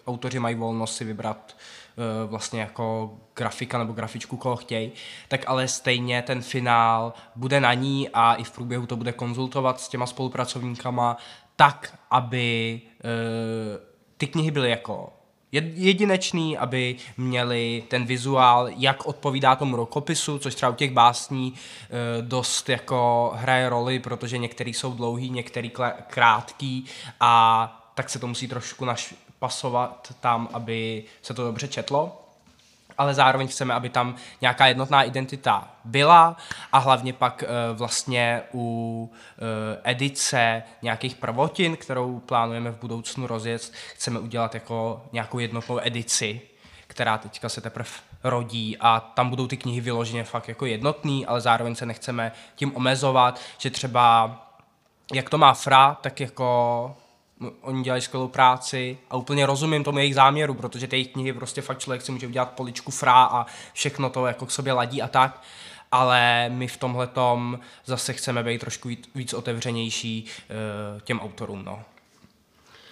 autoři mají volnost si vybrat Eh, vlastně jako grafika nebo grafičku, koho chtějí, tak ale stejně ten finál bude na ní a i v průběhu to bude konzultovat s těma spolupracovníkama tak, aby uh, ty knihy byly jako jedinečný, aby měli ten vizuál, jak odpovídá tomu rokopisu, což třeba u těch básní uh, dost jako hraje roli, protože některý jsou dlouhý, některý krátký a tak se to musí trošku naš, pasovat tam, aby se to dobře četlo, ale zároveň chceme, aby tam nějaká jednotná identita byla a hlavně pak uh, vlastně u uh, edice nějakých prvotin, kterou plánujeme v budoucnu rozjet, chceme udělat jako nějakou jednotnou edici, která teďka se teprve rodí a tam budou ty knihy vyloženě fakt jako jednotný, ale zároveň se nechceme tím omezovat, že třeba jak to má Fra, tak jako oni dělají skvělou práci a úplně rozumím tomu jejich záměru, protože ty jejich knihy prostě fakt člověk si může udělat poličku frá a všechno to jako k sobě ladí a tak, ale my v tomhle zase chceme být trošku víc, otevřenější uh, těm autorům. No.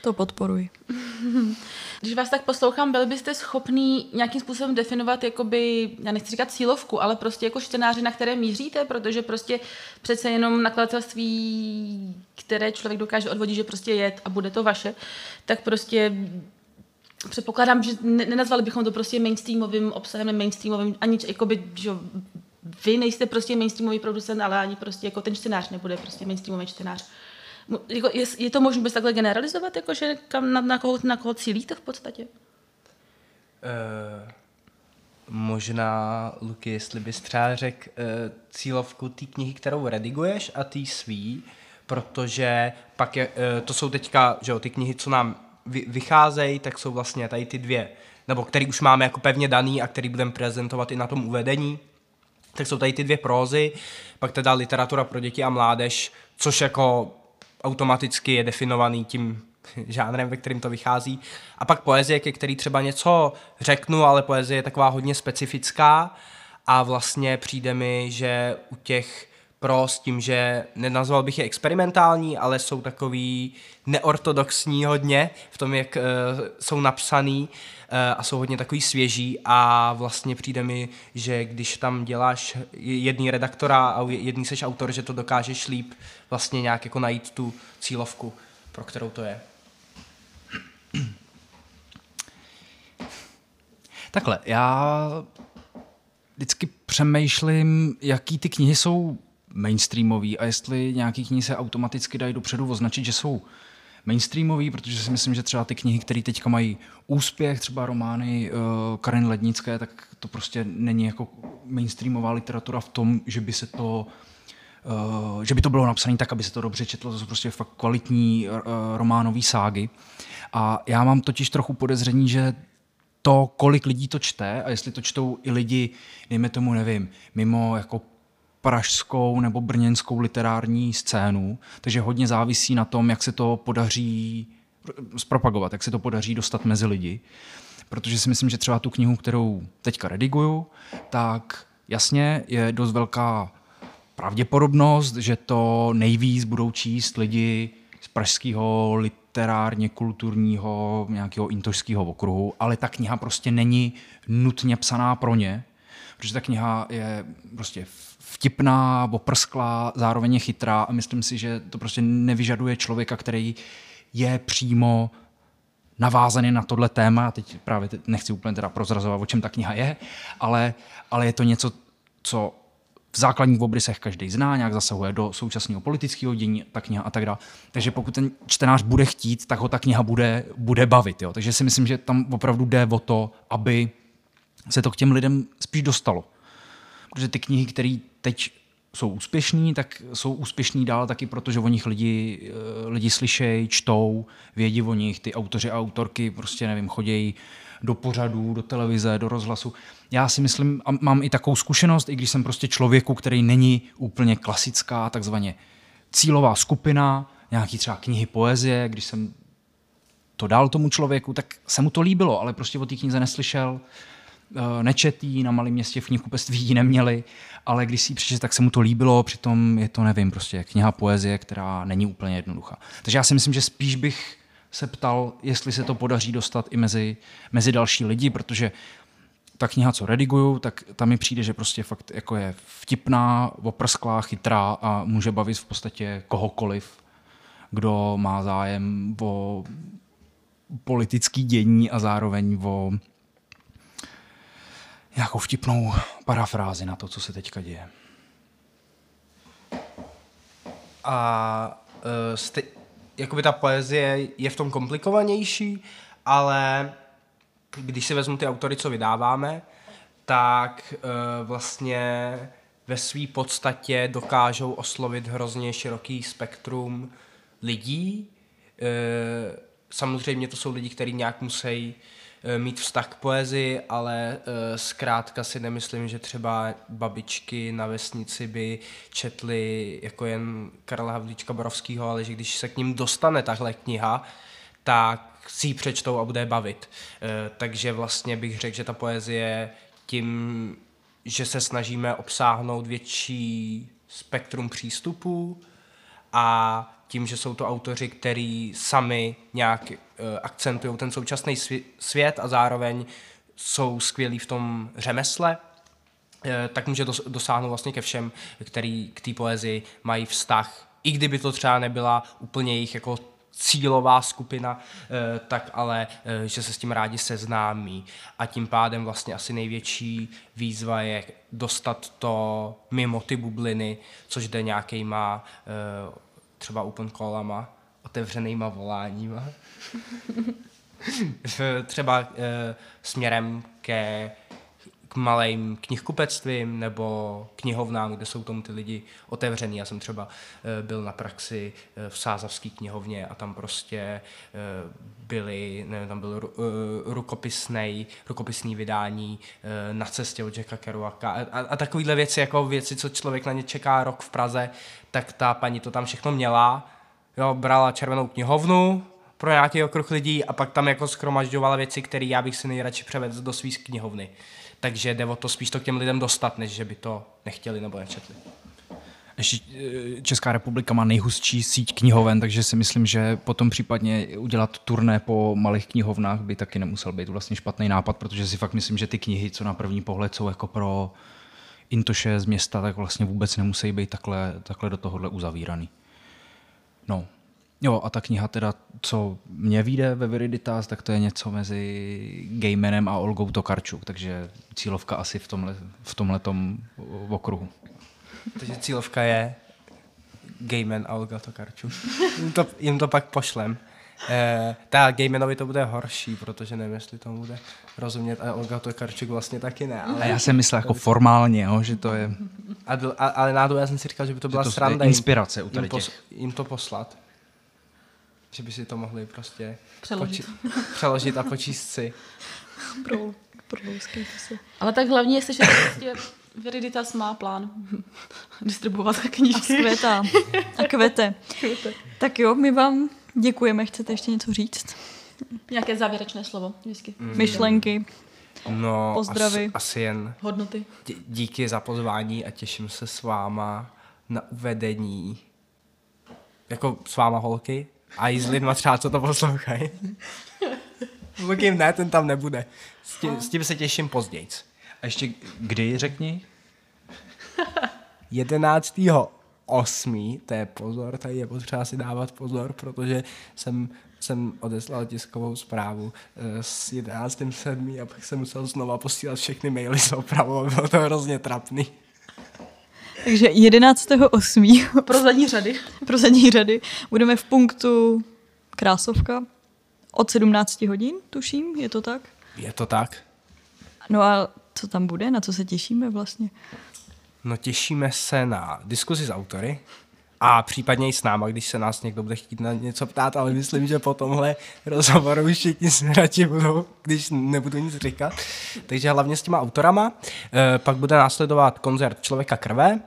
To podporuji. [laughs] Když vás tak poslouchám, byl byste schopný nějakým způsobem definovat, jakoby, já nechci říkat cílovku, ale prostě jako čtenáři, na které míříte, protože prostě přece jenom nakladatelství, které člověk dokáže odvodit, že prostě je a bude to vaše, tak prostě předpokládám, že nenazvali bychom to prostě mainstreamovým obsahem, mainstreamovým, ani jakoby, že vy nejste prostě mainstreamový producent, ale ani prostě jako ten čtenář nebude prostě mainstreamový čtenář. Jako je, je to možné bez takhle generalizovat, jako že kam, na, na, koho, na koho cílíte v podstatě? Uh, možná, Luky, jestli bys třeba řekl uh, cílovku té knihy, kterou rediguješ a ty svý, protože pak je, uh, to jsou teďka, že jo, ty knihy, co nám vy, vycházejí, tak jsou vlastně tady ty dvě, nebo který už máme jako pevně daný a který budeme prezentovat i na tom uvedení, tak jsou tady ty dvě prózy, pak teda literatura pro děti a mládež, což jako automaticky je definovaný tím [laughs] žánrem, ve kterým to vychází. A pak poezie, ke který třeba něco řeknu, ale poezie je taková hodně specifická a vlastně přijde mi, že u těch pro s tím, že nenazval bych je experimentální, ale jsou takový neortodoxní hodně v tom, jak uh, jsou napsaný uh, a jsou hodně takový svěží a vlastně přijde mi, že když tam děláš jedný redaktora a jedný seš autor, že to dokážeš líp vlastně nějak jako najít tu cílovku, pro kterou to je. Takhle, já vždycky přemýšlím, jaký ty knihy jsou mainstreamový a jestli nějaký knihy se automaticky dají dopředu označit, že jsou mainstreamový, protože si myslím, že třeba ty knihy, které teďka mají úspěch, třeba romány uh, Karen Lednické, tak to prostě není jako mainstreamová literatura v tom, že by se to uh, že by to bylo napsané tak, aby se to dobře četlo, to jsou prostě fakt kvalitní uh, románové ságy. A já mám totiž trochu podezření, že to, kolik lidí to čte a jestli to čtou i lidi, dejme tomu, nevím, mimo jako pražskou nebo brněnskou literární scénu, takže hodně závisí na tom, jak se to podaří zpropagovat, jak se to podaří dostat mezi lidi. Protože si myslím, že třeba tu knihu, kterou teďka rediguju, tak jasně je dost velká pravděpodobnost, že to nejvíc budou číst lidi z pražského literárně kulturního nějakého intošského okruhu, ale ta kniha prostě není nutně psaná pro ně, protože ta kniha je prostě vtipná, oprsklá, zároveň chytrá a myslím si, že to prostě nevyžaduje člověka, který je přímo navázaný na tohle téma. Teď právě nechci úplně teda prozrazovat, o čem ta kniha je, ale, ale je to něco, co v základních obrysech každý zná, nějak zasahuje do současného politického dění, ta kniha a tak dále. Takže pokud ten čtenář bude chtít, tak ho ta kniha bude, bude bavit. Jo. Takže si myslím, že tam opravdu jde o to, aby se to k těm lidem spíš dostalo. Protože ty knihy, které teď jsou úspěšní, tak jsou úspěšní dál taky proto, že o nich lidi, eh, lidi slyšejí, čtou, vědí o nich, ty autoři a autorky prostě, nevím, chodějí do pořadů, do televize, do rozhlasu. Já si myslím, a mám i takovou zkušenost, i když jsem prostě člověku, který není úplně klasická, takzvaně cílová skupina, nějaký třeba knihy poezie, když jsem to dal tomu člověku, tak se mu to líbilo, ale prostě o té knize neslyšel, nečetý, na malém městě v knihkupectví ji neměli, ale když si ji přečet, tak se mu to líbilo, přitom je to, nevím, prostě kniha poezie, která není úplně jednoduchá. Takže já si myslím, že spíš bych se ptal, jestli se to podaří dostat i mezi, mezi další lidi, protože ta kniha, co rediguju, tak tam mi přijde, že prostě fakt jako je vtipná, oprsklá, chytrá a může bavit v podstatě kohokoliv, kdo má zájem o politický dění a zároveň o nějakou vtipnou parafrázi na to, co se teďka děje. A uh, sty, jakoby ta poezie je v tom komplikovanější, ale když si vezmu ty autory, co vydáváme, tak uh, vlastně ve své podstatě dokážou oslovit hrozně široký spektrum lidí. Uh, samozřejmě to jsou lidi, kteří nějak musí mít vztah k poezii, ale uh, zkrátka si nemyslím, že třeba babičky na vesnici by četly jako jen Karla Havlíčka Borovského, ale že když se k ním dostane tahle kniha, tak si ji přečtou a bude bavit. Uh, takže vlastně bych řekl, že ta poezie tím, že se snažíme obsáhnout větší spektrum přístupů a tím, že jsou to autoři, kteří sami nějak uh, akcentují ten současný svět a zároveň jsou skvělí v tom řemesle, eh, tak může dosáhnout vlastně ke všem, který k té poezii mají vztah. I kdyby to třeba nebyla úplně jejich jako cílová skupina, eh, tak ale, eh, že se s tím rádi seznámí. A tím pádem vlastně asi největší výzva je dostat to mimo ty bubliny, což jde nějakýma třeba open callama, otevřenýma voláníma. [laughs] třeba e, směrem ke k malým knihkupectvím nebo knihovnám, kde jsou tomu ty lidi otevřený. Já jsem třeba e, byl na praxi e, v Sázavské knihovně a tam prostě e, byly, nevím, tam byl ru, rukopisný, rukopisný vydání na cestě od Jacka Kerouaka a, a, a takovýhle věci, jako věci, co člověk na ně čeká rok v Praze, tak ta paní to tam všechno měla. Jo, brala červenou knihovnu, pro nějaký okruh lidí a pak tam jako schromažďovala věci, které já bych si nejradši převedl do svý knihovny. Takže jde o to spíš to k těm lidem dostat, než že by to nechtěli nebo nečetli. Eh, Česká republika má nejhustší síť knihoven, takže si myslím, že potom případně udělat turné po malých knihovnách by taky nemusel být vlastně špatný nápad, protože si fakt myslím, že ty knihy, co na první pohled jsou jako pro intoše z města, tak vlastně vůbec nemusí být takhle, takhle do tohohle uzavíraný. No, Jo, a ta kniha teda, co mě vyjde ve Veriditas, tak to je něco mezi Gaymanem a Olgou Tokarčuk, takže cílovka asi v tomhle, v tomhletom okruhu. Takže cílovka je Gayman a Olga Tokarčuk. Jim to, jim to pak pošlem. Eh, ta Gaymanovi to bude horší, protože nevím, jestli to bude rozumět a Olga Tokarčuk vlastně taky ne. Ale... A já jsem myslel jako formálně, jo, že to je... A, a, ale náhodou já jsem si říkal, že by to byla to sranda inspirace u tady jim, pos, jim to poslat že by si to mohli prostě přeložit, poči- přeložit a počíst si. [laughs] pro, pro si. Ale tak hlavně, jestli že prostě Veriditas má plán [laughs] distribuovat [laughs] knížky. A květa. A kvete. tak jo, my vám děkujeme. Chcete ještě něco říct? Nějaké závěrečné slovo vždycky. Mm. Myšlenky. No, Pozdravy. Asi, asi jen hodnoty. Díky za pozvání a těším se s váma na uvedení jako s váma holky a i s lidma třeba, co to poslouchají. Pokud ne, ten tam nebude. S tím, s tím se těším později. A ještě kdy řekni? 11. 8. To je pozor, tady je potřeba si dávat pozor, protože jsem, jsem odeslal tiskovou zprávu eh, s 11. 7. a pak jsem musel znova posílat všechny maily s opravou, bylo to hrozně trapný. Takže 11.8. [laughs] Pro zadní řady. [laughs] Pro zadní řady. Budeme v punktu Krásovka od 17 hodin, tuším, je to tak? Je to tak. No a co tam bude, na co se těšíme vlastně? No těšíme se na diskuzi s autory a případně i s náma, když se nás někdo bude chtít na něco ptát, ale myslím, že po tomhle rozhovoru všichni se radši budou, když nebudu nic říkat. Takže hlavně s těma autorama. E, pak bude následovat koncert Člověka krve,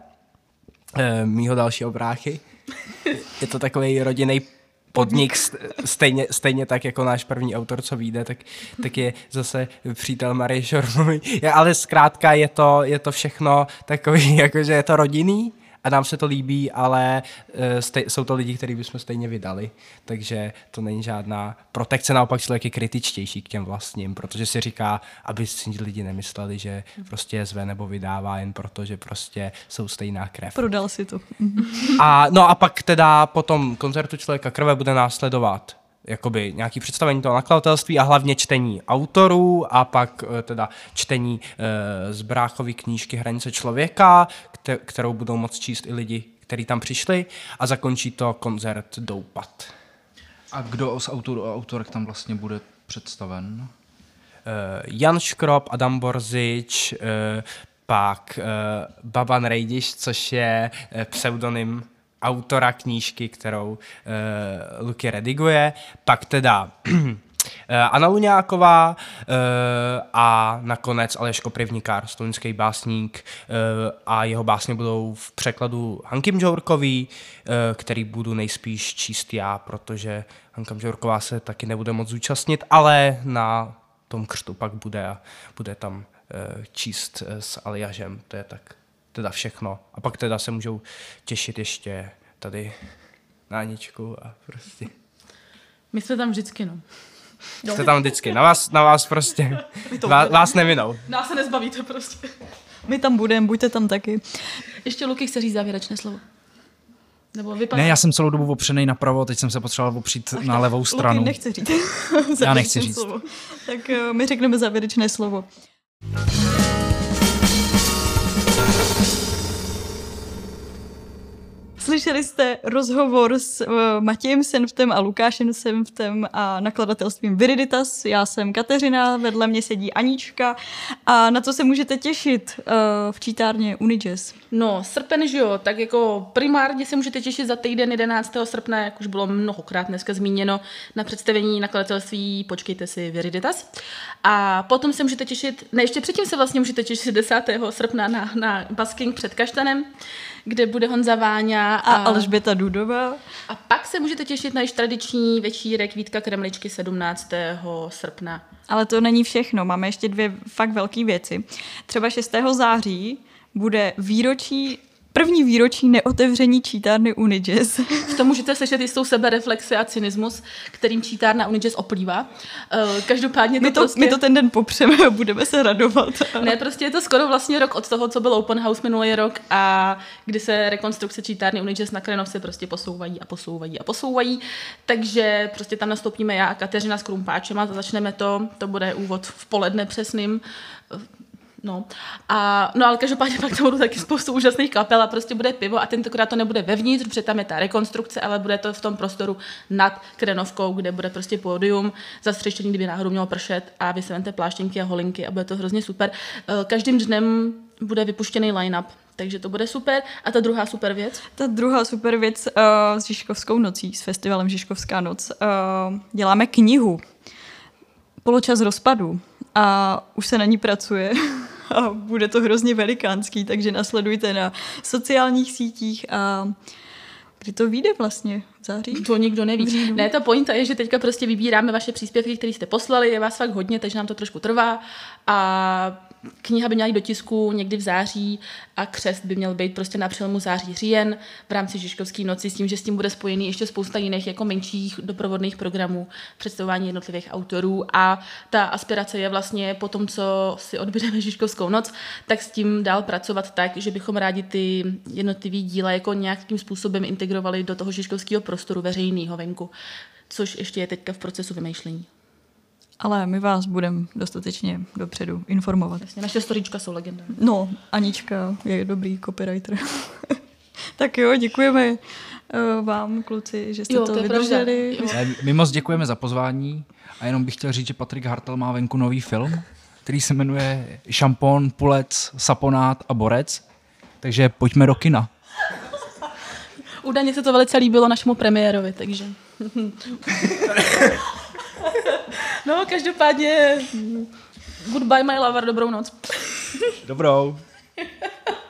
mýho dalšího bráchy. Je to takový rodinný podnik, stejně, stejně tak jako náš první autor, co vyjde, tak, tak je zase přítel Marie Šormový. Ale zkrátka je to, je to všechno takový, [laughs] jakože je to rodinný, a nám se to líbí, ale uh, stej, jsou to lidi, který bychom stejně vydali, takže to není žádná protekce, naopak člověk je kritičtější k těm vlastním, protože si říká, aby si lidi nemysleli, že prostě je zve nebo vydává jen proto, že prostě jsou stejná krev. Prodal si to. a, no a pak teda po tom koncertu Člověka krve bude následovat jakoby nějaký představení toho nakladatelství a hlavně čtení autorů a pak eh, teda čtení e, z Bráchovy knížky Hranice člověka, kterou budou moct číst i lidi, kteří tam přišli a zakončí to koncert Doupat. A kdo z autorů a autorek tam vlastně bude představen? Uh, Jan Škrop, Adam Borzič, pak Baban Rejdiš, což je pseudonym autora knížky, kterou uh, Luky rediguje, pak teda [clears throat] Eh, Anna Luňáková eh, a nakonec Aleš Koprivnikár, slovenský básník eh, a jeho básně budou v překladu Hanky Mžourkový, který budu nejspíš číst já, protože Hanka Mžourková se taky nebude moc zúčastnit, ale na tom křtu pak bude a bude tam číst s Aliažem, to je tak teda všechno. A pak teda se můžou těšit ještě tady na Aničku a prostě My jsme tam vždycky, no. jste tam vždycky. Na vás, na vás prostě, vás, vás nevinou. Nás se nezbavíte prostě. My tam budeme, buďte tam taky. Ještě Luky chce říct závěrečné slovo. Nebo vypadá. Ne, já jsem celou dobu opřený napravo, teď jsem se potřeboval opřít na levou stranu. Luky nechce říct. Já nechci říct. Slovo. Tak eh, my řekneme závěrečné slovo. Slyšeli jste rozhovor s uh, Matějem Senftem a Lukášem Senftem a nakladatelstvím Viriditas. Já jsem Kateřina, vedle mě sedí Anička a na co se můžete těšit uh, v čítárně Unijazz? No, srpen, že jo, tak jako primárně se můžete těšit za týden 11. srpna, jak už bylo mnohokrát dneska zmíněno, na představení nakladatelství Počkejte si Viriditas. A potom se můžete těšit, ne, ještě předtím se vlastně můžete těšit 10. srpna na, na Basking před Kaštanem, kde bude Honza Váňa A Alžběta Dudová. a pak se můžete těšit na již tradiční večírek Vítka Kremličky 17. srpna. Ale to není všechno, máme ještě dvě fakt velké věci. Třeba 6. září bude výročí, první výročí neotevření čítárny Unijazz. V tom můžete slyšet jistou sebereflexi a cynismus, kterým čítárna Unijazz oplývá. Eh, Každopádně to, My to, prostě... my to ten den popřeme a budeme se radovat. Ne, prostě je to skoro vlastně rok od toho, co byl Open House minulý rok a kdy se rekonstrukce čítárny Unijazz na Krenovce prostě posouvají a posouvají a posouvají. Takže prostě tam nastoupíme já a Kateřina s Krumpáčem a začneme to. To bude úvod v poledne přesným. No, a, no ale každopádně pak tam budou taky spoustu úžasných kapel a prostě bude pivo a tentokrát to nebude vevnitř, protože tam je ta rekonstrukce, ale bude to v tom prostoru nad Krenovkou, kde bude prostě pódium zastřešený, kdyby náhodou mělo pršet a vy se pláštěnky a holinky a bude to hrozně super. Eh, Každým dnem bude vypuštěný line-up, takže to bude super. A ta druhá super věc, Ta druhá super věc uh, s Žižkovskou nocí, s festivalem Žižkovská noc, uh, děláme knihu. Poločas rozpadu. A už se na ní pracuje. [laughs] A bude to hrozně velikánský, takže nasledujte na sociálních sítích a kdy to vyjde vlastně? V září? to nikdo neví. Ne, ta pointa je, že teďka prostě vybíráme vaše příspěvky, které jste poslali, je vás fakt hodně, takže nám to trošku trvá a kniha by měla jít do tisku někdy v září a křest by měl být prostě na přelomu září říjen v rámci Žižkovské noci s tím, že s tím bude spojený ještě spousta jiných jako menších doprovodných programů, představování jednotlivých autorů a ta aspirace je vlastně po tom, co si odbydeme Žižkovskou noc, tak s tím dál pracovat tak, že bychom rádi ty jednotlivý díla jako nějakým způsobem integrovali do toho žižkovského prostoru veřejného venku, což ještě je teďka v procesu vymýšlení. Ale my vás budeme dostatečně dopředu informovat. Jasně, naše storička jsou legendární. No, Anička je dobrý copywriter. [laughs] tak jo, děkujeme uh, vám, kluci, že jste Jo, to, to vydrželi. My moc děkujeme za pozvání a jenom bych chtěl říct, že Patrik Hartel má venku nový film, který se jmenuje Šampon, pulec, saponát a borec. Takže pojďme do kina. Údajně se to velice líbilo našemu premiérovi, takže... [laughs] no, každopádně... Goodbye, my lover, dobrou noc. Dobrou. [laughs]